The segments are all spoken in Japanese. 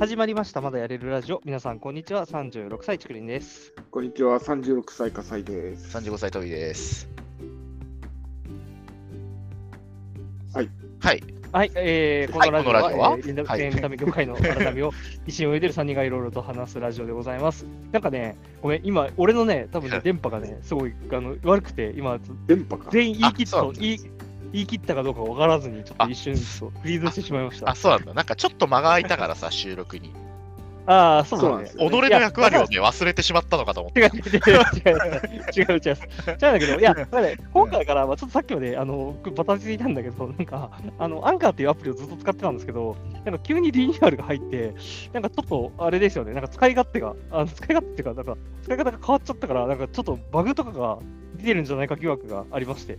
始まりました。まだやれるラジオ。皆さん、こんにちは。36歳、ちくりんです。こんにちは、36歳火災です。35歳飛びです。はい。はい。はい、えー、こはいのラジオは、このラジオは？えーエンタはいエンタメ業界の 改めを一緒に泳いでる3人がいろいろと話すラジオでございます。なんかね、ごめん、今、俺のね、多分ね、電波がね、すごいあの悪くて、今、電波か。全員言い切ったあそう言い言い切ったかどうか分からずに、ちょっと一瞬フリーズしてしまいましたあ、。そうなんだ。なんかちょっと間が空いたからさ、収録に。ああ、そうだねそうなんです。よ己の役割をね、忘れてしまったのかと思って。違う違う違う違う違う違う違う違うだけど、いや、だからね今回から、まあ、ちょっとさっきまであのバタついたんだけど、なんか、あのアンカーっていうアプリをずっと使ってたんですけど、なんか急にリニューアルが入って、なんかちょっとあれですよね、なんか使い勝手が、あの使い勝手っていうか、なんか使い方が変わっちゃったから、なんかちょっとバグとかが出てるんじゃないか疑惑がありまして、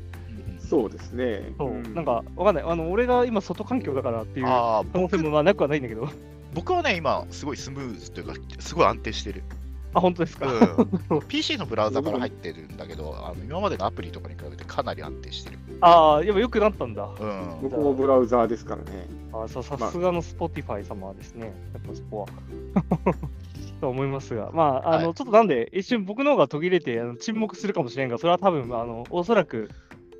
そうですね。そう、んなんかわかんない、あの俺が今、外環境だからっていうああ、可能性もまあなくはないんだけど、僕はね、今、すごいスムーズというか、すごい安定してる。あ、本当ですか？うん、PC のブラウザから入ってるんだけど、あの今までのアプリとかに比べてかなり安定してる。ああ、やっぱ良くなったんだ。うん。僕もブラウザーですからね。あささすがの Spotify 様ですね、やっぱそこは。と思いますが、まあ、あの、はいちょっとなんで、一瞬僕の方が途切れてあの沈黙するかもしれんが、それは多分、あの、おそらく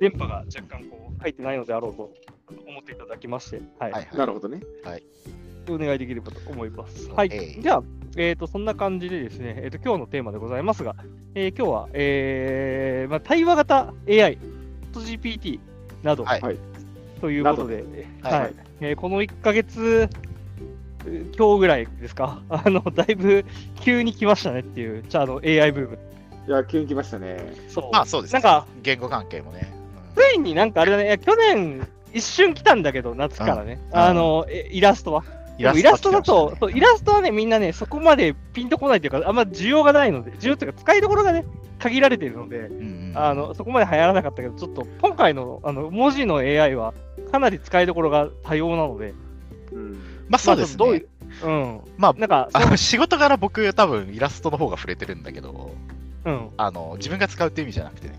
電波が若干こう入ってないのであろうと思っていただきまして、はい、はいはい。なるほどね。お願いできればと思います。はい、じゃあ、えー、とそんな感じでですね、えー、と今日のテーマでございますが、えー今日は、えーまあ、対話型 AI、GPT など、はいはいということで、はいはいえーこの1ヶ月今日ぐらいですか、あのだいぶ急に来ましたねっていう、じゃああの AI ブーム。いや、急に来ましたね。そうまあそうですね。なんか、言語関係もね。ついになんかあれだね、いや去年、一瞬来たんだけど、夏からね、うんあのえイラストは。うんでもイラストだと、そうイラストはね、みんなね、そこまでピンとこないというか、あんま需要がないので、需要というか、使いどころがね、限られているので、あのそこまで流行らなかったけど、ちょっと今回のあの文字の AI は、かなり使いどころが多様なので、うん。まあそうですね。まあどういう。うん、まあなんか、あの仕事柄僕多分イラストの方が触れてるんだけど、うん、あの自分が使うって意味じゃなくてね、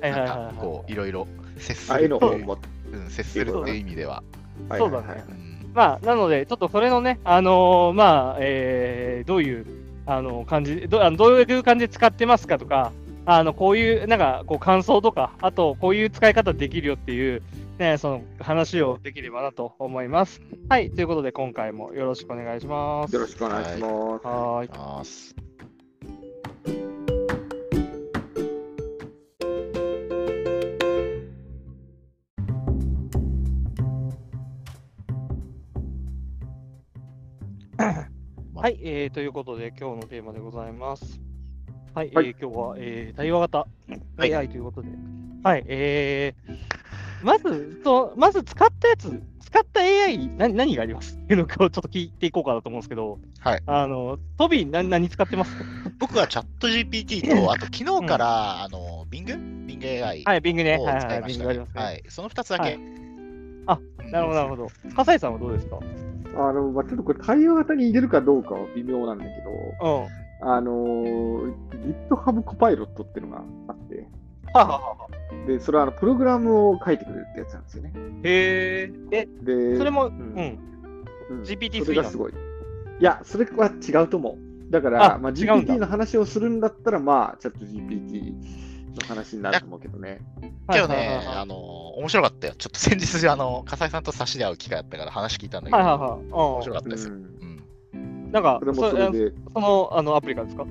なんかこういろいろ接すあ、る絵の方も。うん、接するっていう意味では。はいそうだねまあ、なので、ちょっとそれのね、あのーまあ、えーどういう、あの感じど、あのどういう感じで使ってますかとか、あのこういう、なんか、こう、感想とか、あと、こういう使い方できるよっていう、ね、その話をできればなと思います。はい、ということで、今回もよろしくお願いします。よろしくお願いします。はーい。はい、えーということで、今日のテーマでございます。はい、はい。えー今日は、えー対話型はい。AI ということで、はい、えー、まず、そうまず使ったやつ、使った AI 何、何があります？っ ていうのをちょっと聞いていこうかなと思うんですけど、はい、あの、トビー何、何使ってます？僕はチャット GPT と、あと昨日から、あの Bing? Bing AI はい、ビングね。をはいはい、使いましたね。ビングありますね。はい、その2つだけ。はいなるほど、なるほど。笠井さんはどうですか？あの、まあ、ちょっとこれ対応型に入れるかどうかは微妙なんだけど、うん。はあのー、GitHub コパイロットっていうのがあって、ははは。で、それはあのプログラムを書いてくれるってやつなんですよね。へー。え、で、それも、ううんん。うん GPT-3 それがすごい。いや、それは違うと思う。だから、まあ、GPT の話をするんだったら、まあ、チャット GPT の話になると思うけどね。今日ねあの面白かったよ。ちょっと 先日、あの笠井さんと差しで会う機会あったから話聞いたんだけど、はいはいはい。面うん白かったですよ。うんうんなんかそれもそそれで、そのあのアプリからですか？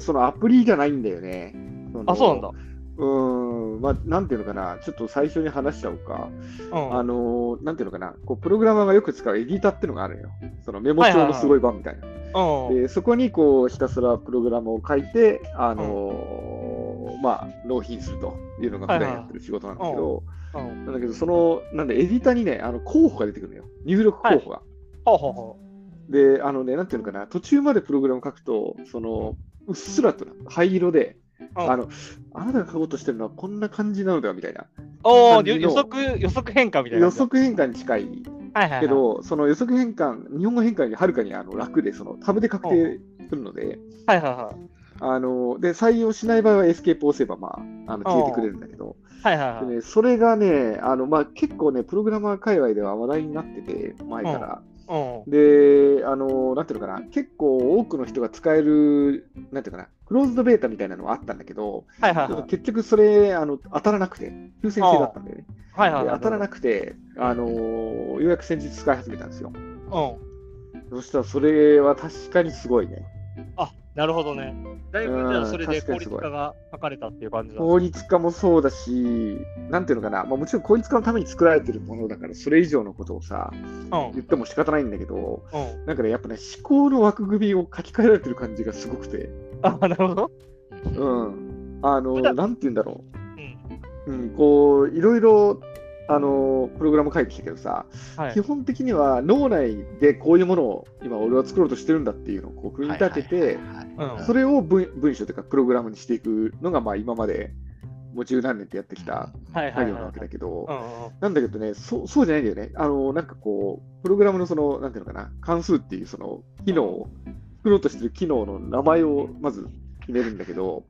そのアプリじゃないんだよね。のあ、そうなんだ。うーん、まあ、なんていうのかな、ちょっと最初に話しちゃおうか。うん。あのー、なんていうのかな、こうプログラマーがよく使うエディターっていうのがあるよ。そのメモ帳のすごい版みたいな。うん。で、そこにこうひたすらプログラムを書いて、あのーまあ、納品するというのが普段やってる仕事なんだけど、うん。なんだけど、その、なんで、エディターにね、あの候補が出てくるのよ。入力候補が。ほうほうほで、あのね、なんていうのかな、途中までプログラム書くと、その、うっすらとな灰色で、あの、あなたが書こうとしてるのはこんな感じなのではみたいな。お予測、予測変換みたいな。予測変換に近いはいはいはい。け、ど、その予測変換、日本語変換よりはるかにあの楽で、そのタブで確定するので、はいはいはい。あの、で、採用しない場合はエスケープを押せば、まあ、あの消えてくれるんだけど、はいはいはい。でね、それがね、あの、まあ、結構ね、プログラマー界隈では話題になってて、前から。うん。で、あの、なんていうのかな、結構多くの人が使える、なんていうかな、クローズドベータみたいなのはあったんだけど、はいはいはい。結局それあの当たらなくて、抽選制だったんだよね。はいはいはい。で当たらなくて、あのようやく先日使い始めたんですよ。うん。そしたらそれは確かにすごいね。あ、なるほどね。だいぶ、うんじゃあそれで効率化が図れたっていう感じなん効率化もそうだし、なんていうのかな、まあ、もちろん効率化のために作られてるものだから、それ以上のことをさ、うん。言っても仕方ないんだけど、うん。なんかね、やっぱね、思考の枠組みを書き換えられてる感じがすごくて、あ、なるほど。うん。あの、なんて言うんだろうん。う。うん、こう、いろいろ、あの、プログラム書いてきたけどさ、はい基。本的には脳内でこういうものを今俺は作ろうとしてるんだっていうのをこう組み立てて、うんそれを文文章というかプログラムにしていくのがまあ今までもう十何年ってやってきたはいはいはい。作業なわけだけど、なんだけどねそう、そうじゃないんだよね。あの、なんかこう、プログラムのその、なんていうのかな、関数っていうその機能を、作ろうとしてる機能の名前をまず決めるんだけど、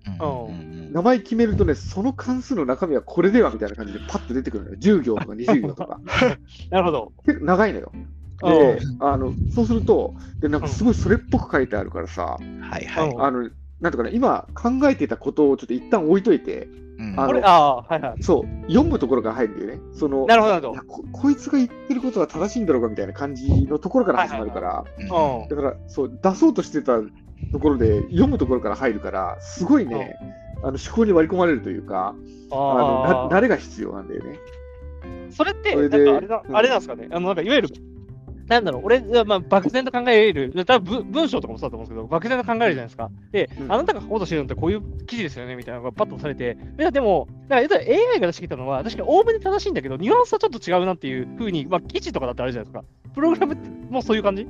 名前決めるとね、その関数の中身はこれではみたいな感じでパッと出てくるのよ。10行とか20行とか。なるほど。結構長いのよ。で、あの、そうすると、で、なんかすごいそれっぽく書いてあるからさ、はいはい。あの、なんとかね、今考えてたことをちょっと一旦置いといて、うんあのこれ、ああ、はいはい。そう、読むところから入るんだよね。その、なるほど、なるほいやここいつが言ってることは正しいんだろうかみたいな感じのところから始まるから、ど。うん。だから、そう、出そうとしてたところで、読むところから入るから、すごいね、あの思考に割り込まれるというか、あのあな慣れが必要なんだよね。あ。それって、なんかあれだ、うんあれなんですかね？あの、なんかいわゆる、なんだろう、俺、まあ、漠然と考える、多分文文章とかもそうだと思うんですけど、漠然と考えるじゃないですか。で、うんあなたが書こうとしてるのってこういう記事ですよねみたいなのがパッとされて、いやでも、なんか AI が出してきたのは、確かにおおむね正しいんだけど、ニュアンスはちょっと違うなっていうふうに、まあ、記事とかだってあるじゃないですか。プログラムってもうそういう感じ？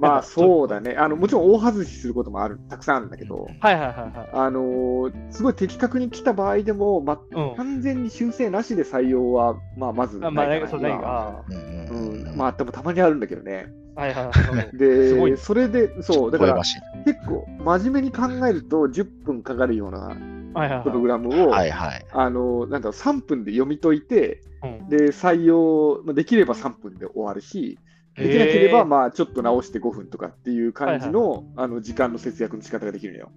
まあそうだね。あのもちろん大外しすることもある、たくさんあるんだけど、はいはいはいはい。あのーすごい的確に来た場合でも、まうん。完全に修正なしで採用は、まあ、まずないかな、あまあ、そうない今はが。うん、まあ、でもたまにあるんだけどね。はいはいはい。で、それで、そう、だからまし結構、真面目に考えると、10分かかるようなプログラムを、はいはい。あのなんだろう3分で読み解いて、うんで採用、まあできれば3分で終わるし、できなければ、まあ、ちょっと直して5分とかっていう感じの,、あの時間の節約の仕方ができるのよ。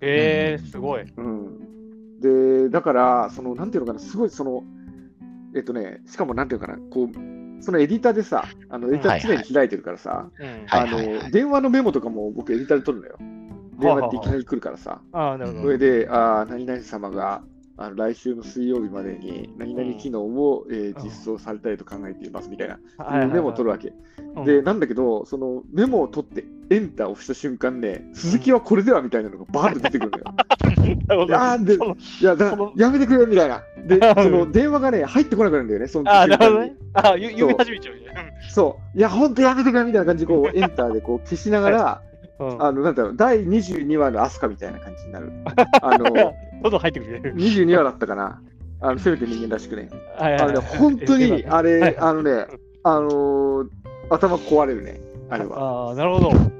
へえー、すごい。うん、で、だから、その、なんていうのかな、すごい、その、えっとね、しかもなんていうのかな、こう、そのエディターでさ、あのエディター常に開いてるからさ、あの電話のメモとかも僕エディターで取るのよ。電話っていきなり来るからさ。ああ、なるほど。それで、あー何々様があの来週の水曜日までに何々機能を、えーうん実装されたいと考えていますみたいな、はいはいはいメモを取るわけ。うんで、なんだけど、そのメモを取ってエンターを押した瞬間ね、鈴木はこれではみたいなのがバーッと出てくるのよ。あーでいや、だやめてくれよみたいな。で、うんその電話がね、入ってこなくなるんだよね、そのああ、瞬間に。ああ、ゆ読み始めちゃうね。そう。いや、ほんとやめてくれみたいな感じで、こう、エンターでこう消しながら、うん。あの、なんだろう、第22話のアスカみたいな感じになる。あの、どんどん入ってくる。22話だったかな。あの、せめて人間らしくね。はいはいはいあのね、本当に、あはいれ、あのね、あのー頭壊れるね、あれは。ああ、なるほど。うん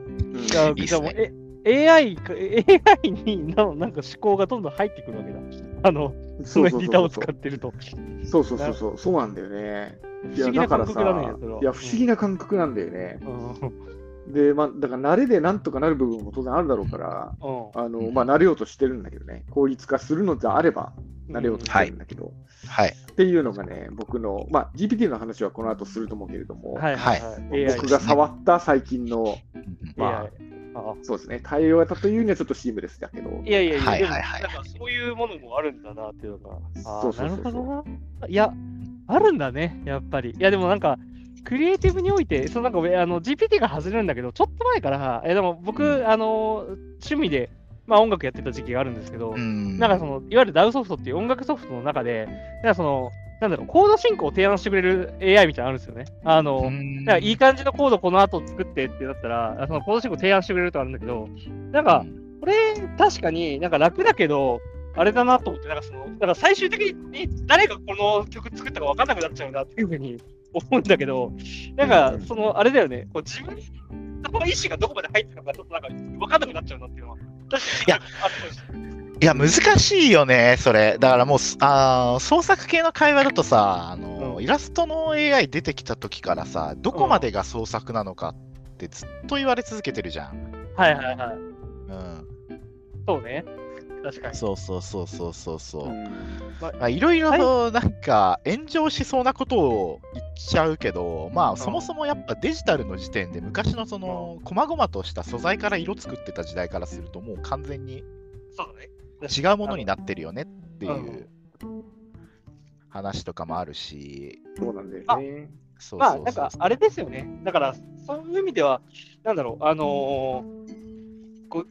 じゃあ、いいっすねじゃあもうえ AI か、AI にななんか思考がどんどん入ってくるわけだ。あの、そそうそうのエディターを。使ってると。そうそうそうそう、そうなんだよね。いや、だからさ。いや、不思議な感覚なんだよね。うん。で、まあ、だから慣れでなんとかなる部分も当然あるだろうから、うん。あの、まあ、慣れようとしてるんだけどね、効率化するのであれば、慣れようとしてるんだけど、はい。っていうのがね、僕の、まあ、GPT の話はこの後すると思うけれども、はいはいはい。AI 僕が触った最近の、まあ AI。あそうですね、対応型というにはちょっとシームレスだけど、いやいやいや、はいはいなんかそういうものもあるんだなっていうのが。あーそうそうそうそうなるほどな。いや、あるんだね、やっぱり。いや、でもなんか、クリエイティブにおいて、そのなんかあの GPT が外れるんだけど、ちょっと前から、えでも僕、うん。あの趣味で、まあ、音楽やってた時期があるんですけど、うん。なんかその、いわゆる DAW ソフトっていう音楽ソフトの中で、なんかその、なんだろう、コード進行を提案してくれる AI みたいなのあるんですよね。あの、かいい感じのコードこの後作ってってなったら、そのコード進行提案してくれるとあるんだけど、なんか、これ確かになんか楽だけど、あれだなと思って、なんかその、だから最終的に誰がこの曲作ったか分かんなくなっちゃうなっていうふうに思うんだけど、なんかその、あれだよね、こう自分の意思がどこまで入ってるのかちょっとなんか分かんなくなっちゃうなっていうのは、確かにいや難しいよね、それ。だからもう、すあー創作系の会話だとさ、あのうんイラストの AI 出てきた時からさ、どこまでが創作なのかってずっと言われ続けてるじゃん。はいはいはい。うん。そうね。確かに。そうそうそうそうそうそう。まあ、いろいろなんか炎上しそうなことを言っちゃうけど、まあそもそもやっぱデジタルの時点で昔のその細々とした素材から色作ってた時代からするともう完全に違うものになってるよねっていう話とかもあるし。そうなんだよね。まあなんかあれですよね。だからそういう意味では、なんだろう、あのー、こう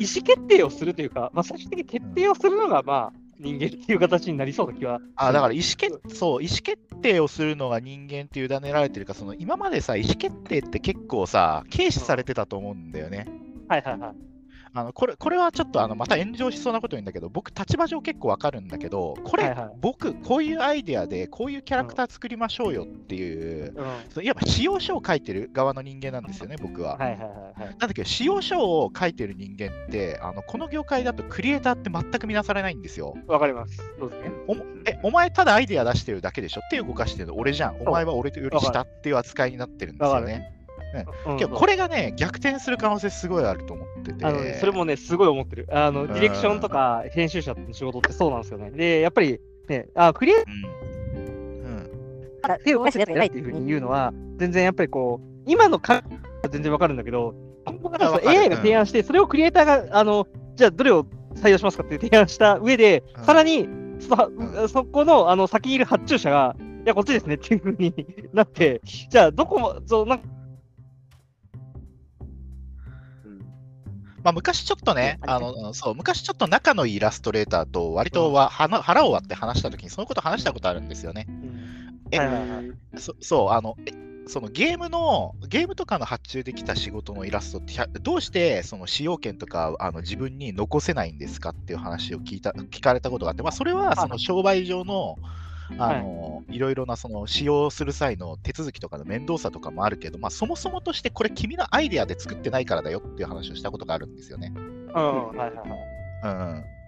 意思決定をするというか、まあ、最終的に決定をするのが、まあ、人間っていう形になりそうな気は。あだから意思決そう意思決定をするのが人間って委ねられてるか、その今までさ、意思決定って結構さ、軽視されてたと思うんだよね。はいはいはい。あのこれこれはちょっとあのまた炎上しそうなこと言うんだけど、僕、立場上結構わかるんだけど、これ、はいはい、僕、こういうアイデアで、こういうキャラクター作りましょうよっていう、うん、いわば使用書を書いてる側の人間なんですよね、僕は。はいはいはいはい、なんだけど、使用書を書いてる人間って、あのこの業界だとクリエイターって全く見なされないんですよ。わかります。そうですね。おえ、お前ただアイデア出してるだけでしょ手を動かしてるの俺じゃん。お前は俺より下っていう扱いになってるんですよね。うん、けどこれがね、逆転する可能性すごいあると思ってて。あのそれもね、すごい思ってる。あのディレクションとか編集者の仕事ってそうなんですよね。で、やっぱりね、あクリエイター、うん、手を動かすやつが偉いっていうふうに言うのは、全然やっぱりこう、今の感覚は全然わかるんだけその AI が提案して、それをクリエイターが、あのじゃあどれを採用しますかって提案した上で、うん、さらにその、そこのあの先にいる発注者が、いや、こっちですねっていうふうになって、じゃあ、どこも、そうなんかまあ、昔ちょっとね、あのそう昔ちょっと仲のいいイラストレーターと割とは、うん、腹を割って話したときに、そのこと話したことあるんですよね。え、そそう、あの、そのゲームの、ゲームとかの発注できた仕事のイラストって、どうしてその使用権とかあの自分に残せないんですかっていう話を聞いた聞かれたことがあって、まあ、それはその商売上の、あの、はい、いろいろなその使用する際の手続きとかの面倒さとかもあるけど、まあ、そもそもとしてこれ君のアイデアで作ってないからだよっていう話をしたことがあるんですよね。うん、はいはいはい。うん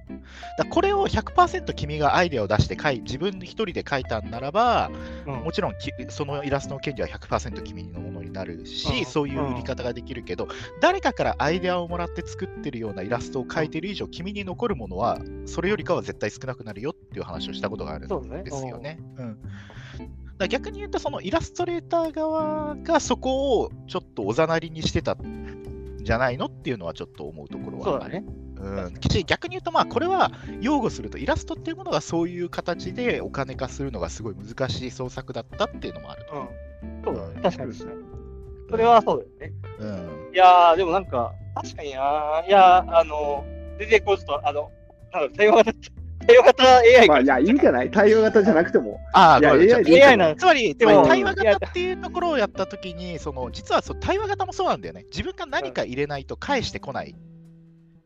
だこれを100%君がアイデアを出して書い自分一人で書いたんならば、うん、もちろんそのイラストの権利は100%君のものになるし、うん、そういう売り方ができるけど、うん、誰かからアイデアをもらって作ってるようなイラストを描いてる以上、君に残るものはそれよりかは絶対少なくなるよっていう話をしたことがあるんですよね。うね。うん。だ逆に言うと、そのイラストレーター側がそこをちょっとおざなりにしてたんじゃないのっていうのはちょっと思うところはある、ね。うん、逆に言うと、まあ、これは擁護すると、イラストっていうものがそういう形でお金化するのがすごい難しい創作だったっていうのもあると。うん、そう、うん、確かにですね。それはそうだよね。うん、いやー、でもなんか、確かにな、いやあの、全然こうちょっと、あの、なんだ対話型、対話型 AI まあ、いや、いいんじゃない？対話型じゃなくても。ああ、いや AI, AI なつまり、でも対話型っていうところをやったときに、その、実はそう対話型もそうなんだよね。自分が何か入れないと返してこない。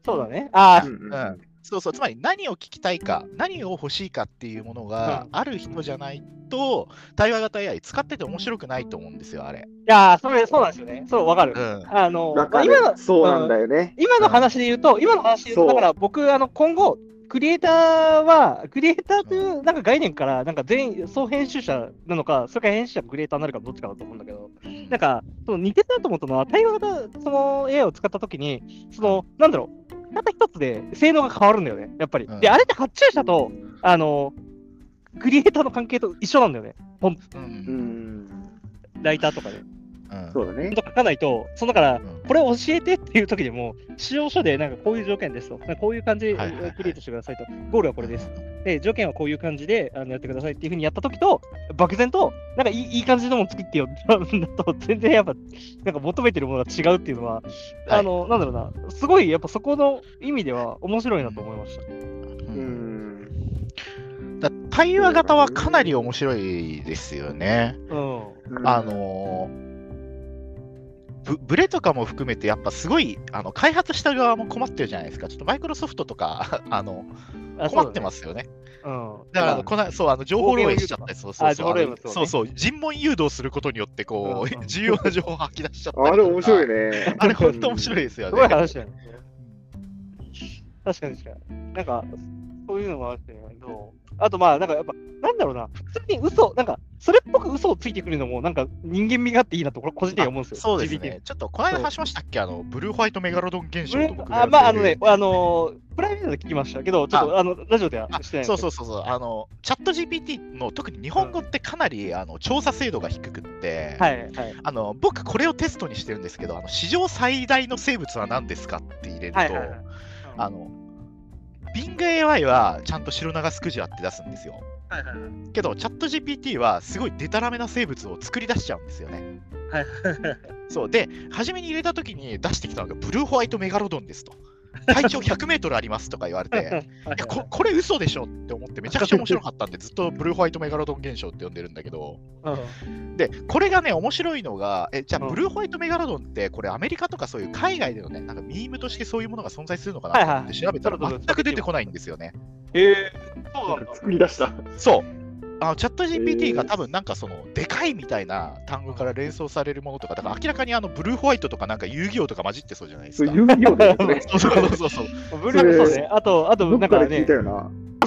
そうだね。ああ、うん、うんそうそう、つまり何を聞きたいか、何を欲しいかっていうものがある人じゃないと、対話型 AI 使ってて面白くないと思うんですよ、あれ。いやそれ、そうなんですよね。そう、わかる。うん、あの、今の、そうなんだよね。今の話で言うと、今の話で言うと、だから僕、あの、今後、クリエイターは、クリエイターというなんか概念から、なんか全員、総編集者なのか、それから編集者がクリエイターになるかどっちかだと思うんだけど、なんか、その似てたと思ったのは、対話型、その AI を使ったときに、その、なんだろう、たった一つで性能が変わるんだよね、やっぱり。で、あれって発注者と、あの、クリエイターの関係と一緒なんだよね、ほん、うん、ライターとかで。そうだね。書かないと、そのだから、これ教えてっていう時でも、使用書でなんかこういう条件ですと、こういう感じでクリエイトしてくださいと、ゴールはこれです。で、条件はこういう感じであのやってくださいっていうふうにやった時と、漠然と、なんかいいいい感じのもの作ってよだと、全然やっぱ、なんか求めてるものが違うっていうのは、あの、なんだろうな、すごいやっぱそこの意味では面白いなと思いました。うん。だ対話型はかなり面白いですよね。うん。あのーブブレとかも含めて、やっぱすごいあの開発した側も困ってるじゃないですか。ちょっとマイクロソフトとか あの困ってますよね。うん、だからこのそうあの情報漏洩しちゃったり、そうそうそう、そうそう尋問誘導すすることによってこう、うんうん、重要な情報を吐き出しちゃったあれ面白いね。あれ本当面白いですよね。すごい話だよね。確かに確かに。なんか、そういうのもあってね、あとまあ、なんかやっぱ、なんだろうな、普通に嘘、なんか、それっぽく嘘をついてくるのも、なんか人間味があっていいなと、これ個人的に思うんですよ。そうですね。ちょっと、この間話しましたっけ？あの、ブルーホワイトメガロドン現象と僕あ、まあ、あのね、あのプライベートで聞きましたけど、ちょっと、あ。の、ラジオではしてないそうそうそうそう、あの、チャット GPT の、特に日本語ってかなり、あの調査精度が低くって、はい、はい。あの、僕、これをテストにしてるんですけど、あの、史上最大の生物は何ですかって入れると、はいはいはい、あの、Bing AI はちゃんと白長スクジラって出すんですよ。はいはいはい、けど、チャット GPT はすごいデタラメな生物を作り出しちゃうんですよね。はいそうで、初めに入れたときに出してきたのがブルーホワイトメガロドンですと。体長100メートルありますとか言われて、いやここれ嘘でしょって思ってめちゃくちゃ面白かったんで、ずっとブルーホワイトメガロドン現象って呼んでるんだけど、で、これがね、面白いのが、えじゃあ、ブルーホワイトメガロドンって、これアメリカとかそういう海外でのね、なんかミームとしてそういうものが存在するのかなと思って調べたら、全く出てこないんですよね。へえそうなんだ。作り出した。そう。あのチャット GPT が多分なんかそのでかいみたいな単語から連想されるものとか、だから明らかにあのブルーホワイトとかなんか遊戯王とか混じってそうじゃないですか。遊戯王だね。そうそうそうそう。ブルーそうね。あと、あとなんかね。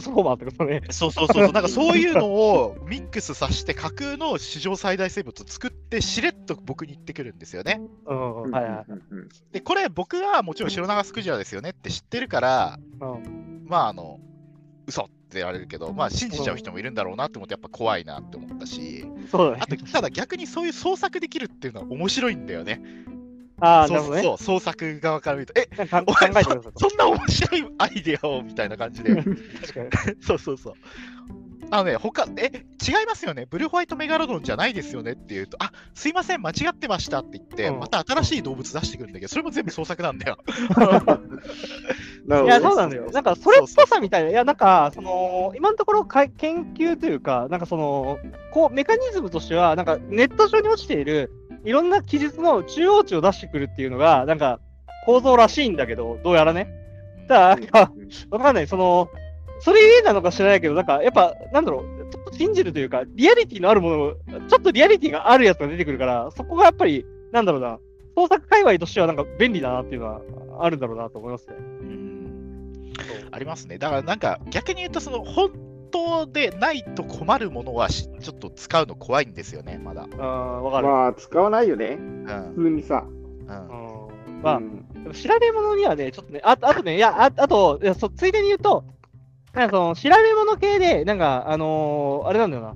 ソファーってことね。そうそうそう。なんかそういうのをミックスさせて架空の史上最大生物を作ってしれっと僕に言ってくるんですよね。うん、はいはい。で、これ僕はもちろん白長スクジラですよねって知ってるから、うん、まああの、嘘って言われるけど、まあ信じちゃう人もいるんだろうなって思ってやっぱ怖いなって思ったし、そうだね、あとただ逆にそういう創作できるっていうのは面白いんだよね。ああ、そうね、そう創作側から見ると、え、考えてそそんな面白いアイデアをみたいな感じで。そうそうそう。あのね、他、え、違いますよね。ブルーホワイトメガロドンじゃないですよねって言うと、あ、すいません、間違ってましたって言って、うん、また新しい動物出してくるんだけど、それも全部創作なんだよ。いや、そうなんだよ。なんか、それっぽさみたいな、いや、なんか、その、今のところか研究というか、なんかその、こう、メカニズムとしては、なんか、ネット上に落ちている、いろんな記述の中央値を出してくるっていうのが、なんか、構造らしいんだけど、どうやらね。だから、わかんない。その、それゆえなのか知らないけど、なんか、やっぱ、なんだろう、ちょっと信じるというか、リアリティのあるものを、ちょっとリアリティがあるやつが出てくるから、そこがやっぱり、なんだろうな、創作界隈としてはなんか便利だなっていうのはあるんだろうなと思いますね。ありますね。だからなんか逆に言うと、その本当でないと困るものはちょっと使うの怖いんですよね、まだ。あわかる。まあ、使わないよね。うん、普通にさ。うん。まあ、うん、調べ物にはね、ちょっとね、ああとね、いや、ああといやそ、ついでに言うと、なんかその調べ物系で、なんか、あのー、あれなんだよな。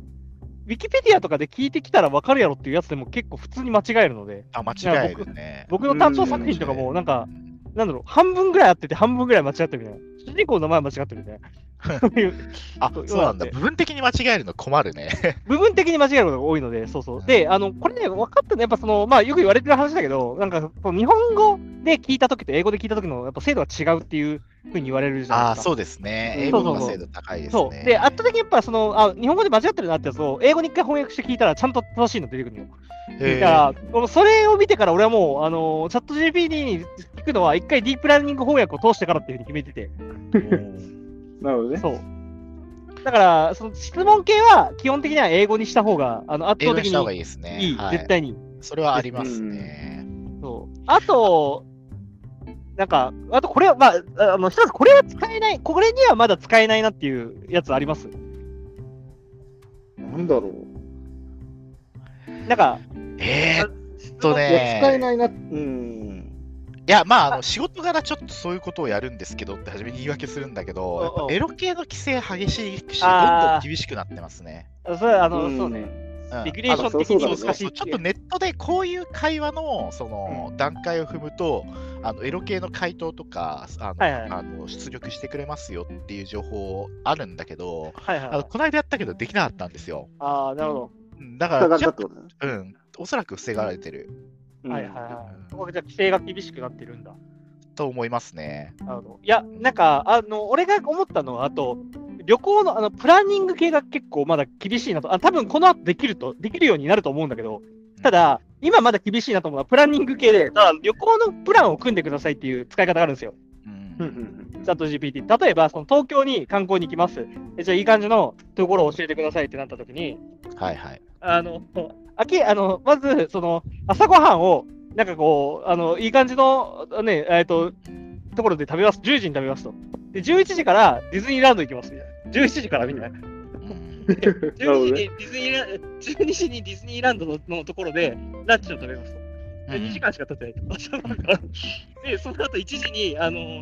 ウィキペディアとかで聞いてきたら分かるやろっていうやつでも結構普通に間違えるので。あ、間違えるね。僕の担当作品とかも、なんか、なんだろう、半分ぐらいあってて、半分ぐらい間違ってるみたいな。主人公の名前間違ってるみたいな。あ、そうなんだ。部分的に間違えるの困るね。部分的に間違えることが多いので、そうそう。で、あの、これね、分かったね。やっぱその、まあ、よく言われてる話だけど、なんか、日本語で聞いたときと英語で聞いたときの、やっぱ精度が違うっていうふうに言われるじゃないですか。あそうですね。英語の精度高いですね。そうで、圧倒的にやっぱそのあ、日本語で間違ってるなってやつを、英語に一回翻訳して聞いたら、ちゃんと正しいの出てくるのよ。だから、それを見てから俺はもう、あのチャット GPT に聞くのは、一回ディープラーニング翻訳を通してからっていうふうに決めてて。なるほどね。そう。だから、その質問系は基本的には英語にした方が、あの圧倒的にいい。いいですね。いい、絶対に。それはありますね。そう。あと、なんか、あとこれは、まあ、あの、一つこれは使えない、これにはまだ使えないなっていうやつあります？なんだろう。なんか、えー、っとね。使えないな、うん。いや、まあ、あの仕事柄ちょっとそういうことをやるんですけどって初めに言い訳するんだけど、エロ系の規制激しいし、どんどん厳しくなってますね。それ、あの、そうね。レギュレーション的に難しいちょっとネットでこういう会話のその段階を踏むと、あのエロ系の回答とかあの、はいはい、あの出力してくれますよっていう情報あるんだけど、はいはい、あのこの間やったけどできなかったんですよ。ああ、なるほど。だから、うん、おそらく防がれてる。はいはいはい。うん、じゃ規制が厳しくなってるんだ。と思いますね。あのいや、なんか、あの俺が思ったのは、あと、旅行のあのプランニング系が結構まだ厳しいなと、あ多分この後できると、できるようになると思うんだけど、ただ、今まだ厳しいなと思うのは、プランニング系で、ただ旅行のプランを組んでくださいっていう使い方があるんですよ。チャット GPT。例えば、その東京に観光に行きます。じゃあ、いい感じのところを教えてくださいってなったときに、はいはい。あの、あきあのまず、その、朝ごはんを、なんかこう、あの、いい感じの、ね、えっ、ー、と、ところで食べます。10時に食べますと。で、11時からディズニーランド行きますみたいな。11時からみたい？な。12時にディズニーランド、12時にディズニーランドののところでランチを食べますと。で2時間しか経ってないと。で、その後1時に、あの、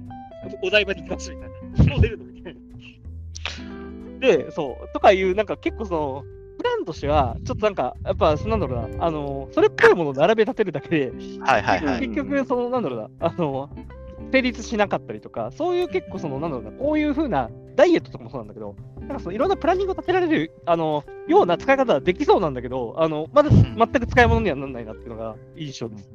お台場に行きますみたいな。もう出るのみたいな。で、そう、とかいう、なんか結構その、プランとしては、ちょっとなんか、やっぱ、なんだろうな、あの、それっぽいものを並べ立てるだけで、はいはいはい、結局、その、なんだろうな、あの、成立しなかったりとか、そういう結構その、なんだろうな、こういうふうな、ダイエットとかもそうなんだけど、なんかそのいろんなプランニングを立てられるあのような使い方はできそうなんだけど、あのまだ全く使い物にはならないなっていうのが印象です。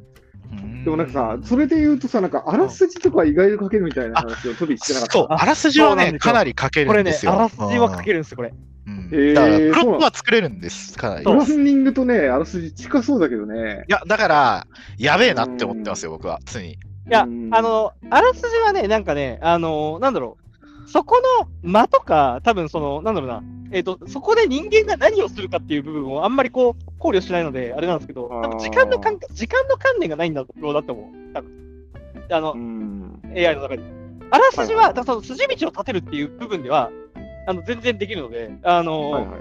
でもなんかさ、それで言うとさ、なんかあらすじとか意外と書けるみたいな話をトビしてなかった。そう、あらすじはね、かなり書けるんですよ。これね、あらすじは書けるんですよ、これ。うん、えー、だから、プロットは作れるんです、かなり。プランニングとね、あらすじ近そうだけどね。いや、だから、やべえなって思ってますよ、僕は、常に。いや、あの、あらすじはね、なんかね、あの、なんだろう、そこの間とか、多分その、なんだろうな、えっ、ー、と、そこで人間が何をするかっていう部分をあんまりこう、考慮しないので、あれなんですけど、多分時間の感時間の観念がないんだろうなって思う。多分。あの、AI の中に。あらすじは、はい、その筋道を立てるっていう部分では、あの全然できるので、あの、はいはいは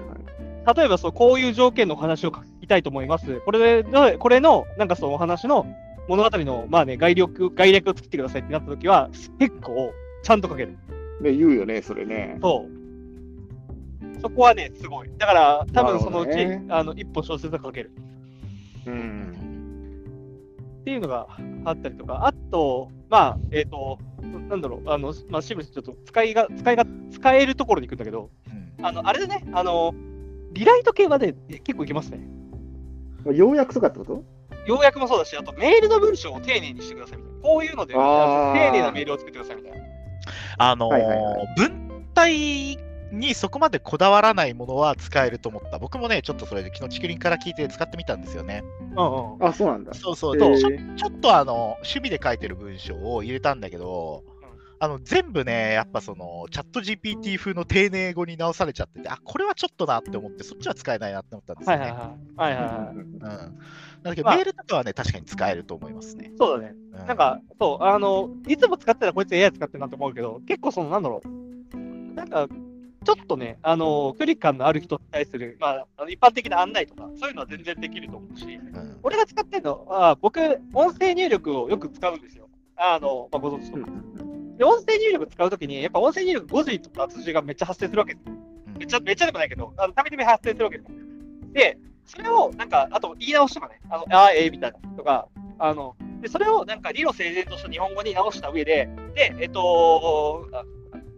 い、例えばそう、こういう条件のお話を書きたいと思います。これで、これの、なんかそのお話の物語の、まあね、概略、概略を作ってくださいってなったときは、結構、ちゃんと書ける。ね、言うよね、それね。そう。そこはね、すごい。だから、多分そのうち、ね、あの一歩小説が書ける。うん。っていうのがあったりとか、あと、まあ、えっ、ー、と、なんだろう、あの、まあ、シムちょっと使いが、使いが、使えるところに行くんだけど、うん、あの、あれでね、あの、リライト系はね、結構いけますね。要約とかってこと？要約もそうだし、あとメールの文章を丁寧にしてくださいみたいな。こういうので、丁寧なメールを作ってくださいみたいな。あのーはいはいはい、文体にそこまでこだわらないものは使えると思った。僕もね、ちょっとそれで昨日、チクリンから聞いて使ってみたんですよね。うんうん、あ、そうなんだ。そうそう。ちょちょっとあの趣味で書いてる文章を入れたんだけど、あの全部ね、やっぱそのチャット GPT 風の丁寧語に直されちゃってて、あこれはちょっとなって思って、そっちは使えないなって思ったんですよね。はいはいはい。はいはいはい。うん。だけど、メールとかはね、確かに使えると思いますね。そうだね。うん、なんか、そう、あの、いつも使ってたらこいつ AI 使ってるなと思うけど、結構その、なんだろう。なんか、ちょっとね、あの距離感のある人に対する、まあ、一般的な案内とか、そういうのは全然できると思うし、うん、俺が使ってるのは、僕、音声入力をよく使うんですよ。あの、まあ、ご存知とか。で、音声入力使うときに、やっぱ音声入力5時とか数字がめっちゃ発生するわけです。めっちゃ、めっちゃでもないけど、あのたびたび発生するわけです。で、それを、なんか、あと言い直しとかね、あの、ああ、ええー、みたいなとか、あの、で、それをなんか理路整然とした日本語に直した上で、で、えっと、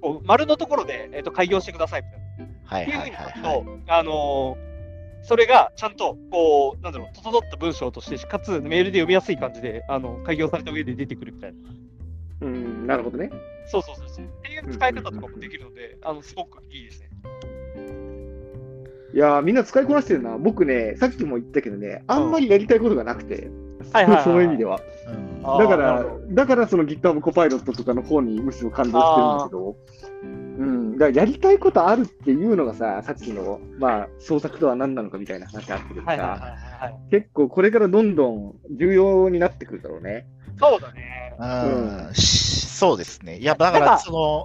こう丸のところで、えっと、開業してくださいみたいな。はいはいはいはい、あのー、それがちゃんとこうなんだろう整った文章としてかつメールで読みやすい感じであの開業された上で出てくるみたいな。うんなるほどね。そうそうそうそう。っていう使い方とかもできるので、うん、あのすごくいいですね。いやみんな使いこなしてるな。僕ね、さっきも言ったけどね、あんまりやりたいことがなくて、はいはいはい、その意味では。うん、だから、だからその GitHub コパイロットとかの方にむしろ感動してるんだけど、うん、だからやりたいことあるっていうのがさ、さっきの、まあ、創作とは何なのかみたいな話あったけどさ、結構これからどんどん重要になってくるだろうね。そうだね。うん、そうですね。いや、だから、その、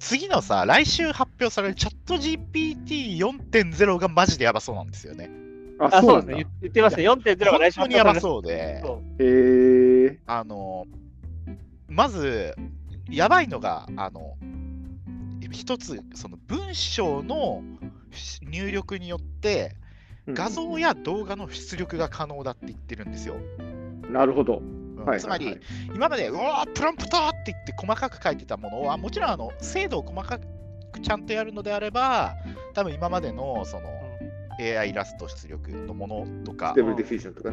次のさ、来週発表されるチャット GPT4.0 がマジでやばそうなんですよね。あ、そうですね。言ってました。4.0が来週発表される。本当にやばそうで。へえー。あの、まず、やばいのが、あの、一つ、その文章の入力によって、画像や動画の出力が可能だって言ってるんですよ。なるほど。はい、つまり、今まで、うわプランプターって言って細かく書いてたものは、もちろんあの精度を細かくちゃんとやるのであれば、多分今までのその AI イラスト出力のものとか、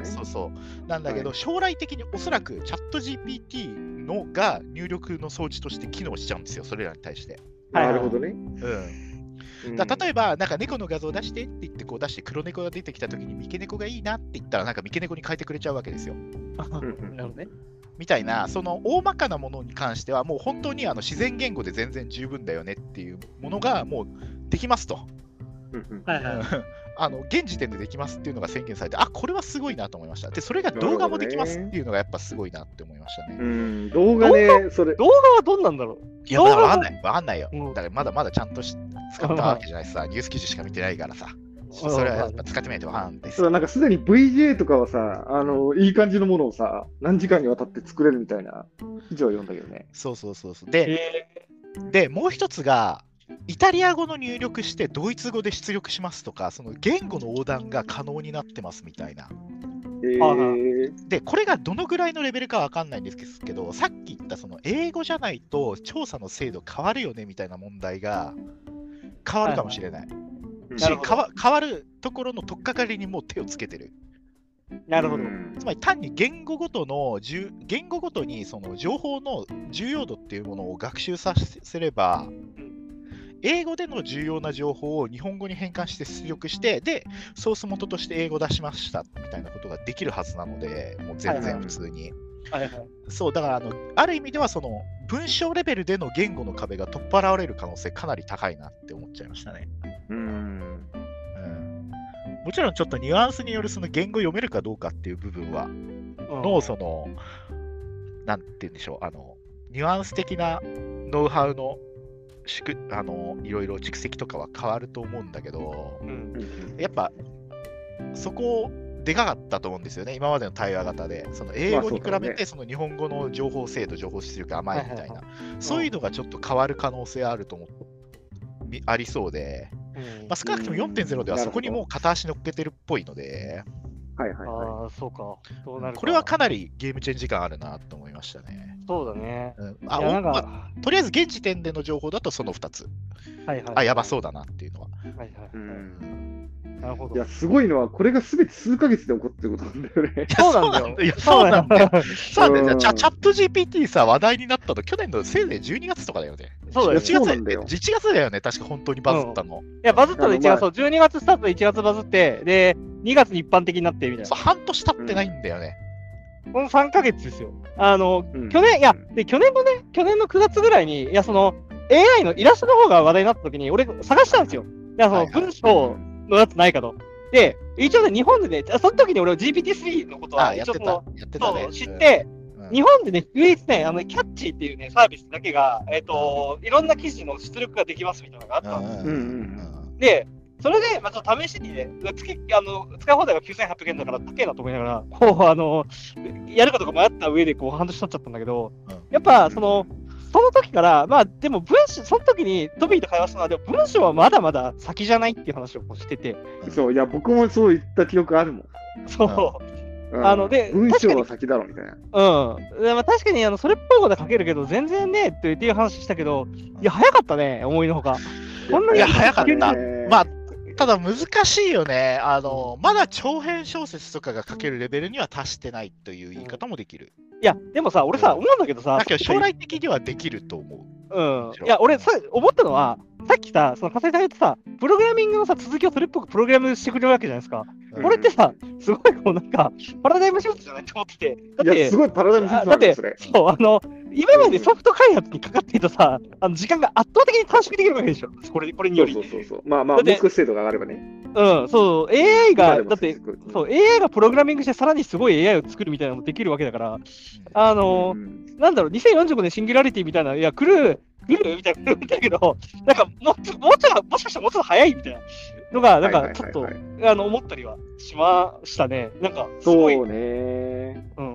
そうそう。なんだけど、はい、将来的におそらくチャット GPT のが入力の装置として機能しちゃうんですよ、それらに対して。なるほどね。うんだ例えば、なんか猫の画像を出してって言ってこう出して黒猫が出てきたときに三毛猫がいいなって言ったらなんか三毛猫に変えてくれちゃうわけですよ。なるほどね。みたいな、その大まかなものに関してはもう本当にあの自然言語で全然十分だよねっていうものがもうできますと。あの現時点でできますっていうのが宣言されて、あこれはすごいなと思いました。で、それが動画もできますっていうのがやっぱすごいなって思いましたね。うん、動画で、それ。動画はどんなんだろう？いや、まだわかんない。わかんないよ。だからまだまだちゃんとし使ったわけじゃないさ、ニュース記事しか見てないからさ。それは使ってみないとわかんないです。なんかすでに VJ とかはさ、あの、いい感じのものをさ、何時間にわたって作れるみたいな記事を読んだけどね。そうそうそうそう。で、で、もう一つが、イタリア語の入力してドイツ語で出力しますとか、その言語の横断が可能になってますみたいな。えー、で、これがどのぐらいのレベルかわかんないんですけど、さっき言ったその英語じゃないと調査の精度変わるよねみたいな問題が変わるかもしれない。し変わるところの取っかかりにもう手をつけてる。なるほど。つまり単に言語ごとの言語ごとにその情報の重要度っていうものを学習させれば、英語での重要な情報を日本語に変換して出力して、で、ソース元として英語出しましたみたいなことができるはずなので、もう全然普通に。はいはい、そう、だからあの、ある意味ではその文章レベルでの言語の壁が取っ払われる可能性かなり高いなって思っちゃいましたね。うん。うん、もちろんちょっとニュアンスによるその言語読めるかどうかっていう部分は、のその、なんて言うんでしょう、あの、ニュアンス的なノウハウのしくあのいろいろ蓄積とかは変わると思うんだけど、うん、やっぱそこでかかったと思うんですよね、今までの対話型で。その英語に比べてその日本語の情報精度、情報出力甘いみたいな、そういうのがちょっと変わる可能性あると思ありそうで、まあ、少なくとも4.0ではそこにもう片足乗っけてるっぽいので、はいはいはい、ああ、そうか。そうなるこれはかなりゲームチェンジ感あるなと思いましたね。そうだね。うん、あなんか、まあ、とりあえず現時点での情報だとその2つ。はいはい、あ、やばそうだなっていうのは。はいはい、うんなるほど。いや、すごいのは、これがすべて数ヶ月で起こってることなんだよね。そうなんだよ。そうなんだよ。そうなんだよ。チャット GPT さ、話題になったの、去年のせいぜい12月とかだよね。そうだよ。1月だよ。1月だよね、確か本当にバズったの。いや、バズったの1月、そう、12月スタートで1月バズって、で、2月に一般的になってみたいな。そう、半年経ってないんだよね。この3ヶ月ですよ。あの、去年、いや、で、去年のね、去年の9月ぐらいに、いや、その、AI のイラストの方が話題になった時に、俺、探したんですよ。いや、その、文章のやつないかと。で、一応ね、日本でね、その時に俺は GPT-3 のことは、一応その、そう知って、日本でね、唯一ね、あの、キャッチっていうね、サービスだけが、えっ、ー、と、いろんな記事の出力ができますみたいなのがあったんですよ。で、それで、まあ、ちょっと試しにね、月あの使い放題が9800円だから高えなと思いながら、こう、あの、やるかとか迷った上で、こう、半年経っちゃったんだけど、やっぱ、その、その時から、まあでも文章、その時にトビーと会話したのは、でも文章はまだまだ先じゃないっていう話をしてて。そう、いや、僕もそう言った記憶あるもん。そう。うん、あので文章は先だろみたいな。うん。でまあ、確かにあのそれっぽいことは書けるけど、全然ねっていう話したけど、いや、早かったね、思いのほか。こんなに早かった。まあ、ただ難しいよね。あの、まだ長編小説とかが書けるレベルには達してないという言い方もできる。いや、でもさ、俺さ、思うんだけどさ、だけど将来的にはできると思う。うん。いや、俺さ、思ったのは、さっきさ、その笠井さん言ってさ、プログラミングのさ、続きをそれっぽくプログラムしてくれるわけじゃないですか。うん、これってさ、すごいこうなんか、パラダイムシフトじゃないと思ってて。だって、すごいパラダイムシフトだって、そう、あの、今までソフト開発にかかっていたさ、あの時間が圧倒的に短縮できるわけでしょ。これこれにより。そうそうそうまあまあ、もう少し精度が上がればね。うん、そう、AI が、だって、そう、AI がプログラミングして、さらにすごい AI を作るみたいなのもできるわけだから、あの、うん、なんだろう、2045年シンギュラリティみたいな、いや、来る、来るみたいな、だけど、なんかもう、もうちょっと、もしかしたらもうちょっと早いみたいなのが、なんかちょっと、あの、思ったりはしましたね。なんか、そうね。うん。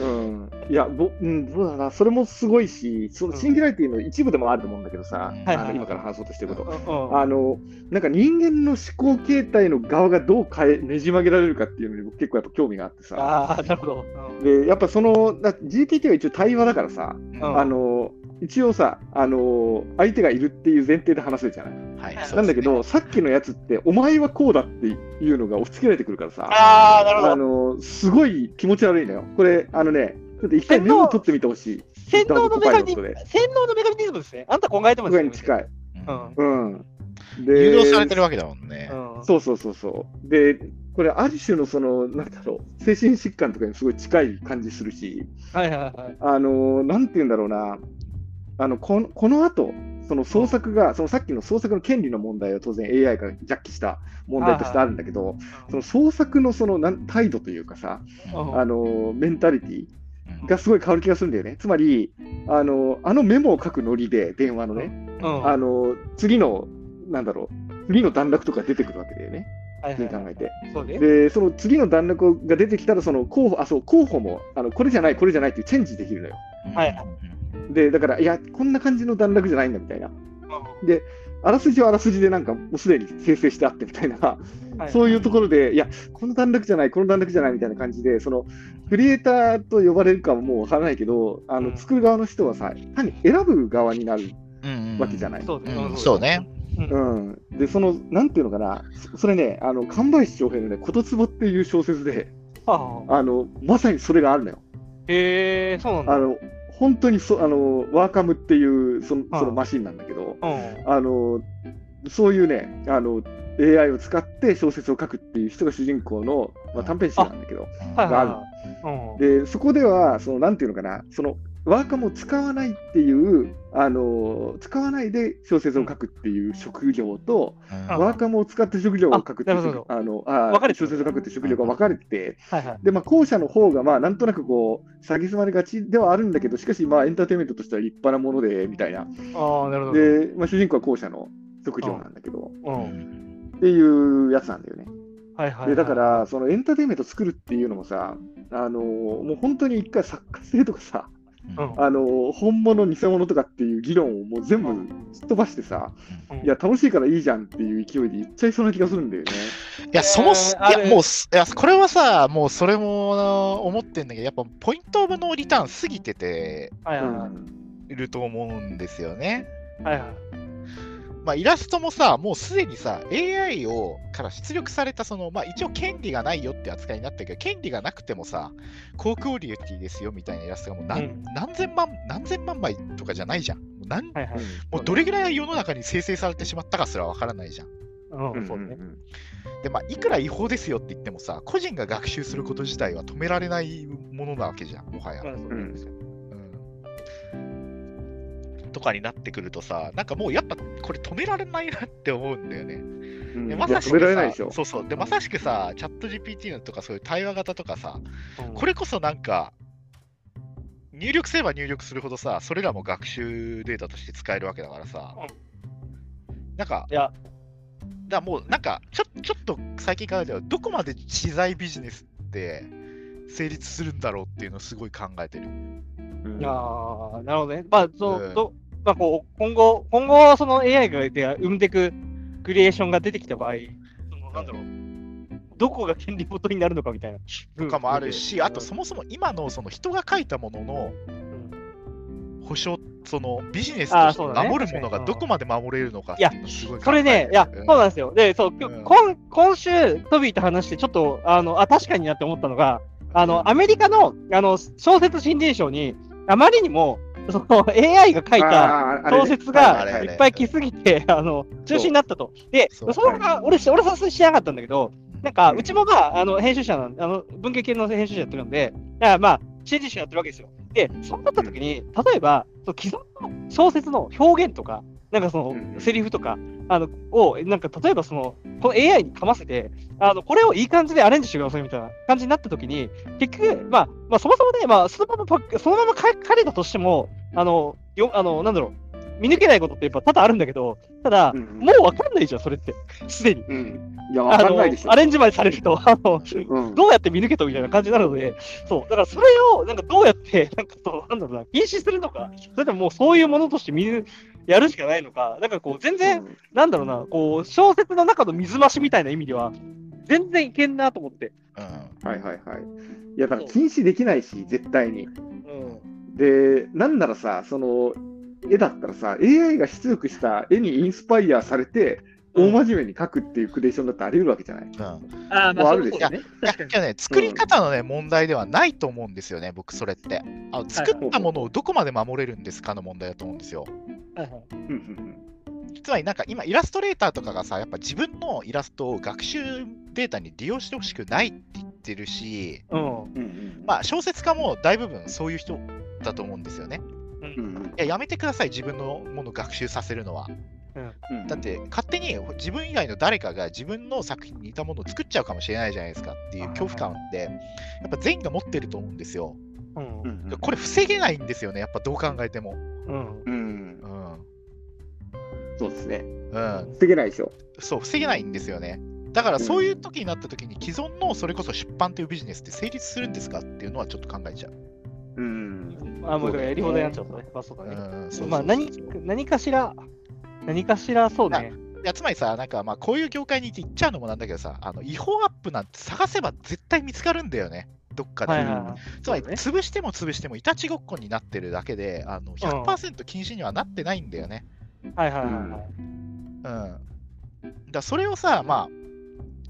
うん、いや、ぼうん、そうだな、それもすごいし、そのシンギュラリティの一部でもあると思うんだけどさ、うん、あの今から話そうとしてること、あの、なんか人間の思考形態の側がどう変え、ねじ曲げられるかっていうのに結構やっぱ興味があってさ、あなるほど。で、やっぱその、GPT は一応対話だからさ、あの、一応さ、あの相手がいるっていう前提で話せるじゃない。はい、なんだけど、ね、さっきのやつって、お前はこうだっていうのが押し付けられてくるからさ、あなるほどあのすごい気持ち悪いのよ。これ、あのね、ちょっと一回メモ取ってみてほしい。洗脳のメカニ洗脳のメカニズムですね。あんた考えてますね。に近い。うん。うん、で誘導されてるわけだもんね。うん、そうそうそうそう。で、これ、ある種のその、なんだろう、精神疾患とかにすごい近い感じするし、はいはいはい。あの、なんて言うんだろうな、あのこのこの後その創作が、そのさっきの創作の権利の問題は当然 AI がジャッキした問題としてあるんだけど、その創作のそのなん態度というかさ、あのメンタリティがすごい変わる気がするんだよね。つまり、あのあのメモを書くノリで、電話のね、あの次の、なんだろう、次の段落とか出てくるわけだよね。考えて。そで、その次の段落が出てきたら、その候補、あ、そう、候補も、あのこれじゃない、これじゃないっていうチェンジできるのよ。はい。で、だから、いや、こんな感じの段落じゃないんだみたいな。で、あらすじはあらすじでなんかもうすでに生成してあってみたいな、はい、そういうところで、いや、この段落じゃない、この段落じゃないみたいな感じで、そのクリエイターと呼ばれるかはもうわからないけど、あの作る側の人はさ、単に選ぶ側になるわけじゃない。そうね。うん、で、その、なんていうのかな、それね、あの神林翔平のね、ことつぼっていう小説で、あのまさにそれがあるのよ。へえー、そうなんだ。あの本当にそあのワーカムっていうそのそのマシンなんだけど、あのそういうねあの AI を使って小説を書くっていう人が主人公の、まあ、短編集なんだけど、がある。でそこではそのなんていうのかなそのワーカムを使わないっていう、あの使わないで小説を書くっていう職業と、うん、ワーカムを使って職業を書くっていうあのあ小説を書くっていう職業が分かれてて、でまあ、後者の方がまあなんとなくこう詐欺すまれがちではあるんだけどしかしまあエンターテインメントとしては立派なものでみたいな。あなるほど。で、まあ、主人公は後者の職業なんだけど、っていうやつなんだよね。はいはい、はい、でだからそのエンターテインメント作るっていうのもさあのもう本当に一回作家性とかさあの本物、偽物とかっていう議論をもう全部すっ飛ばしてさ、いや、楽しいからいいじゃんっていう勢いで言っちゃいそうな気がするんだよね。いや、そもそも、いや、もう、いや、これはさ、もうそれも思ってんだけど、やっぱポイントオブノーリターン過ぎてて、いると思うんですよね。はいはい。まあ、イラストもさ、もうすでにさ、AI をから出力された、その、まあ、一応権利がないよって扱いになったけど、権利がなくてもさ、高クオリティですよみたいなイラストがもう何うん、何千万、何千万枚とかじゃないじゃん。もう何、はいはい、もうどれぐらい世の中に生成されてしまったかすらわからないじゃん。うん、そうね。で、まあ、いくら違法ですよって言ってもさ、個人が学習すること自体は止められないものなわけじゃん、もはや。うんとかになってくるとさ、なんかもうやっぱこれ止められないなって思うんだよね。うん、でまさしくさそうそう。でまさしくさ、チャット GPT のとかそういう対話型とかさ、うん、これこそなんか、入力すれば入力するほどさ、それらも学習データとして使えるわけだからさ、なんか、いや。だもうなんかちょ、ちょっと最近考えては、どこまで知財ビジネスって成立するんだろうっていうのをすごい考えてる。うん、ああ、なるほどね。まあ、その、どまあ、こう今後、今後、その AI が生んでいくクリエーションが出てきた場合、そのなんだろう、どこが権利元になるのかみたいな。とかもあるし、あとそもそも今のその人が書いたものの保証、そのビジネスとして守るものがどこまで守れるのかいや、それね、いや、そうなんですよ。で、そう、今今今週、トビーと話して、ちょっと、あの、あ、確かになって思ったのが、あの、アメリカの、あの、小説新人賞に、あまりにも、その AI が書いた小説がいっぱい来すぎて、あの中止になったと。で、それが俺、俺さすがに知らなかったんだけど、なんか、うちもまあ、あの編集者なんあの文系系の編集者やってるんで、だからまあ、新人賞やってるわけですよ。で、そうなった時に、例えば、既存の小説の表現とか、なんかその、セリフとか、あの、を、なんか例えばその、この AI にかませて、あの、これをいい感じでアレンジしてくださいみたいな感じになったときに、結局、まあ、まあ、そもそもね、まあ、そのまま、そのまま書れたとしても、あの、よ、あの、なんだろう、見抜けないことってやっぱ多々あるんだけど、ただ、うん、もう分かんないじゃん、それって。すでに。うん、いや、分かんないでしょ。アレンジまでされると、あの、うん、どうやって見抜けとみたいな感じになるので、そう。だからそれを、なんかどうやって、なんかそう、なんだろうな、禁止するのか、それとももうそういうものとして見る、やるしかないのか、なんかこう、全然、うん、なんだろうな、こう、小説の中の水増しみたいな意味では、全然いけんなと思って。うん、はいはいはい。いや、だから禁止できないし、絶対に。うん、で、なんならさ、その、絵だったらさ、AI が出力した絵にインスパイアされて、大真面目に描くっていうクリエーションだってあり得るわけじゃない？うん、あまあ、あるでしょ？ね、いやね、作り方のね、うん、問題ではないと思うんですよね、僕、それって。あ作ったものをどこまで守れるんですかの問題だと思うんですよ。つまり、なんか今、イラストレーターとかがさ、やっぱ自分のイラストを学習データに利用してほしくないって言ってるし、うん、まあ、小説家も大部分そういう人だと思うんですよね。いややめてください、自分のものを学習させるのは。うん、だって勝手に自分以外の誰かが自分の作品に似たものを作っちゃうかもしれないじゃないですかっていう恐怖感ってやっぱ全員が持ってると思うんですよ。うん、これ防げないんですよねやっぱどう考えても。うん、うん、そうですね。うん、防げないでしょ。そう防げないんですよね。だからそういう時になった時に既存のそれこそ出版というビジネスって成立するんですかっていうのはちょっと考えちゃう。うん。あ、もうやり放題になっちゃうとね。まあそうだね。まあ何何かしら何かしらそうね。いやつまりさ、なんかまあこういう業界に行っちゃうのもなんだけどさ、あの違法アップなんて探せば絶対見つかるんだよね、どっかで。はいはいはい、つまり、潰しても潰してもいたちごっこになってるだけで、あの100%禁止にはなってないんだよね。はいはいはいはい。うん。だそれをさ、まあ、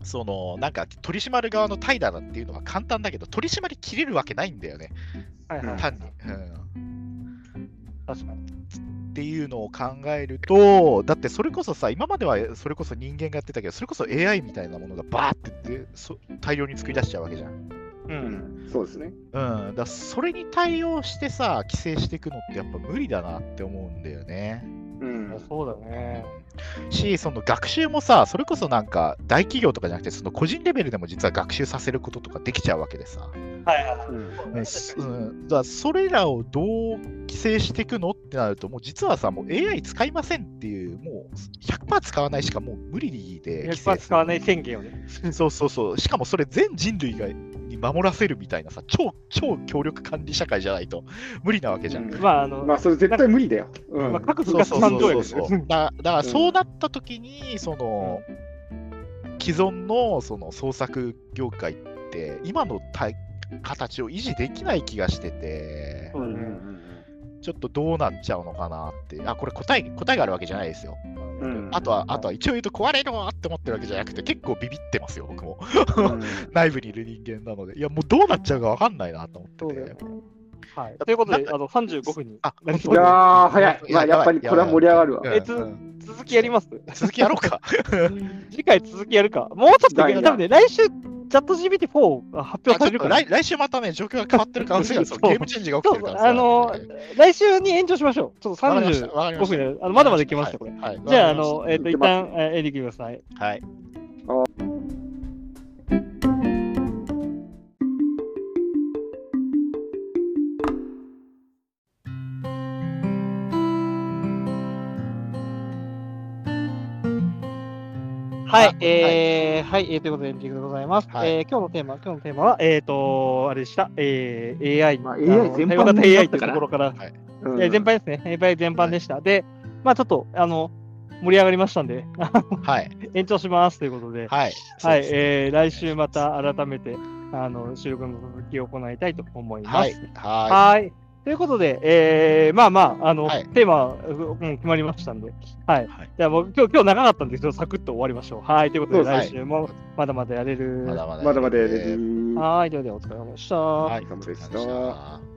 そのなんか取り締まる側の怠惰だっていうのは簡単だけど、取り締まりきれるわけないんだよね。はいはい、単に。うん、確かに。っていうのを考えると、だってそれこそさ、今まではそれこそ人間がやってたけど、それこそ AI みたいなものがバーってそ大量に作り出しちゃうわけじゃん。うん、そうですね。うん、だそれに対応してさ、規制していくのってやっぱ無理だなって思うんだよね。うん、そうだね。し、その学習もさ、それこそなんか大企業とかじゃなくて、その個人レベルでも実は学習させることとかできちゃうわけでさ。はいはいはい。うん、だそれらをどう規制していくのってなると、もう実はさ、もう AI 使いませんっていう、もう100%使わないしかもう無理で。100%使わない宣言をね。そうそうそう。しかもそれ全人類がに守らせるみたいなさ、超超強力管理社会じゃないと無理なわけじゃん。うん、まあ、あの、まあ、それ絶対無理だよ。うん。まあ、各部が3兆円ですよ。だからそうなった時に、その、既存のその創作業界って、今の形を維持できない気がしてて、うん、ちょっとどうなっちゃうのかなって。あ、これ答え、答えがあるわけじゃないですよ。うん、あとは、あとは一応言うと壊れるわって思ってるわけじゃなくて、結構ビビってますよ、僕も。内部にいる人間なので。いや、もうどうなっちゃうか分かんないなと思ってて。はい、ということで、あの35分になりそういやー、早い。まあ、やっぱりこれは盛り上がるわ。えつ続きやります？続きやろうか。次回続きやるか。もうちょっと、多分ね、来週チャット GPT4 が発表されるから。来。来週またね、状況が変わってる可能性がゲームチェンジが起きてるからあの、来週に延長しましょう。ちょっと35分で、あのまだまだ来ました、これ。はい、じゃあ、あの、えっ、ー、と、一旦、エリください。はい。はい、えー、はい、えー、ということでエンディングでございます。はい、えー、今日のテーマ、今日のテーマは、えっ、ー、と、あれでした、えー、AI、まあ、AI 全般型 AI というところから、はい。うん、全般ですね、AI 全般でした。はい、で、まあちょっと、あの、盛り上がりましたんで、はい、延長します。ということで、はい、はい、えー、来週また改めて、あの、収録の続きを行いたいと思います。はい。はいということで、えー、まあまあ、あの、はい、テーマ、うん、決まりましたんで、はい。はい、じゃあもう今日、今日長かったんですけど、サクッと終わりましょう。はい。ということで、来週もまだまだやれる。まだまだやれる。はい。ではではお疲れ様でした。はい。お疲れ様でした。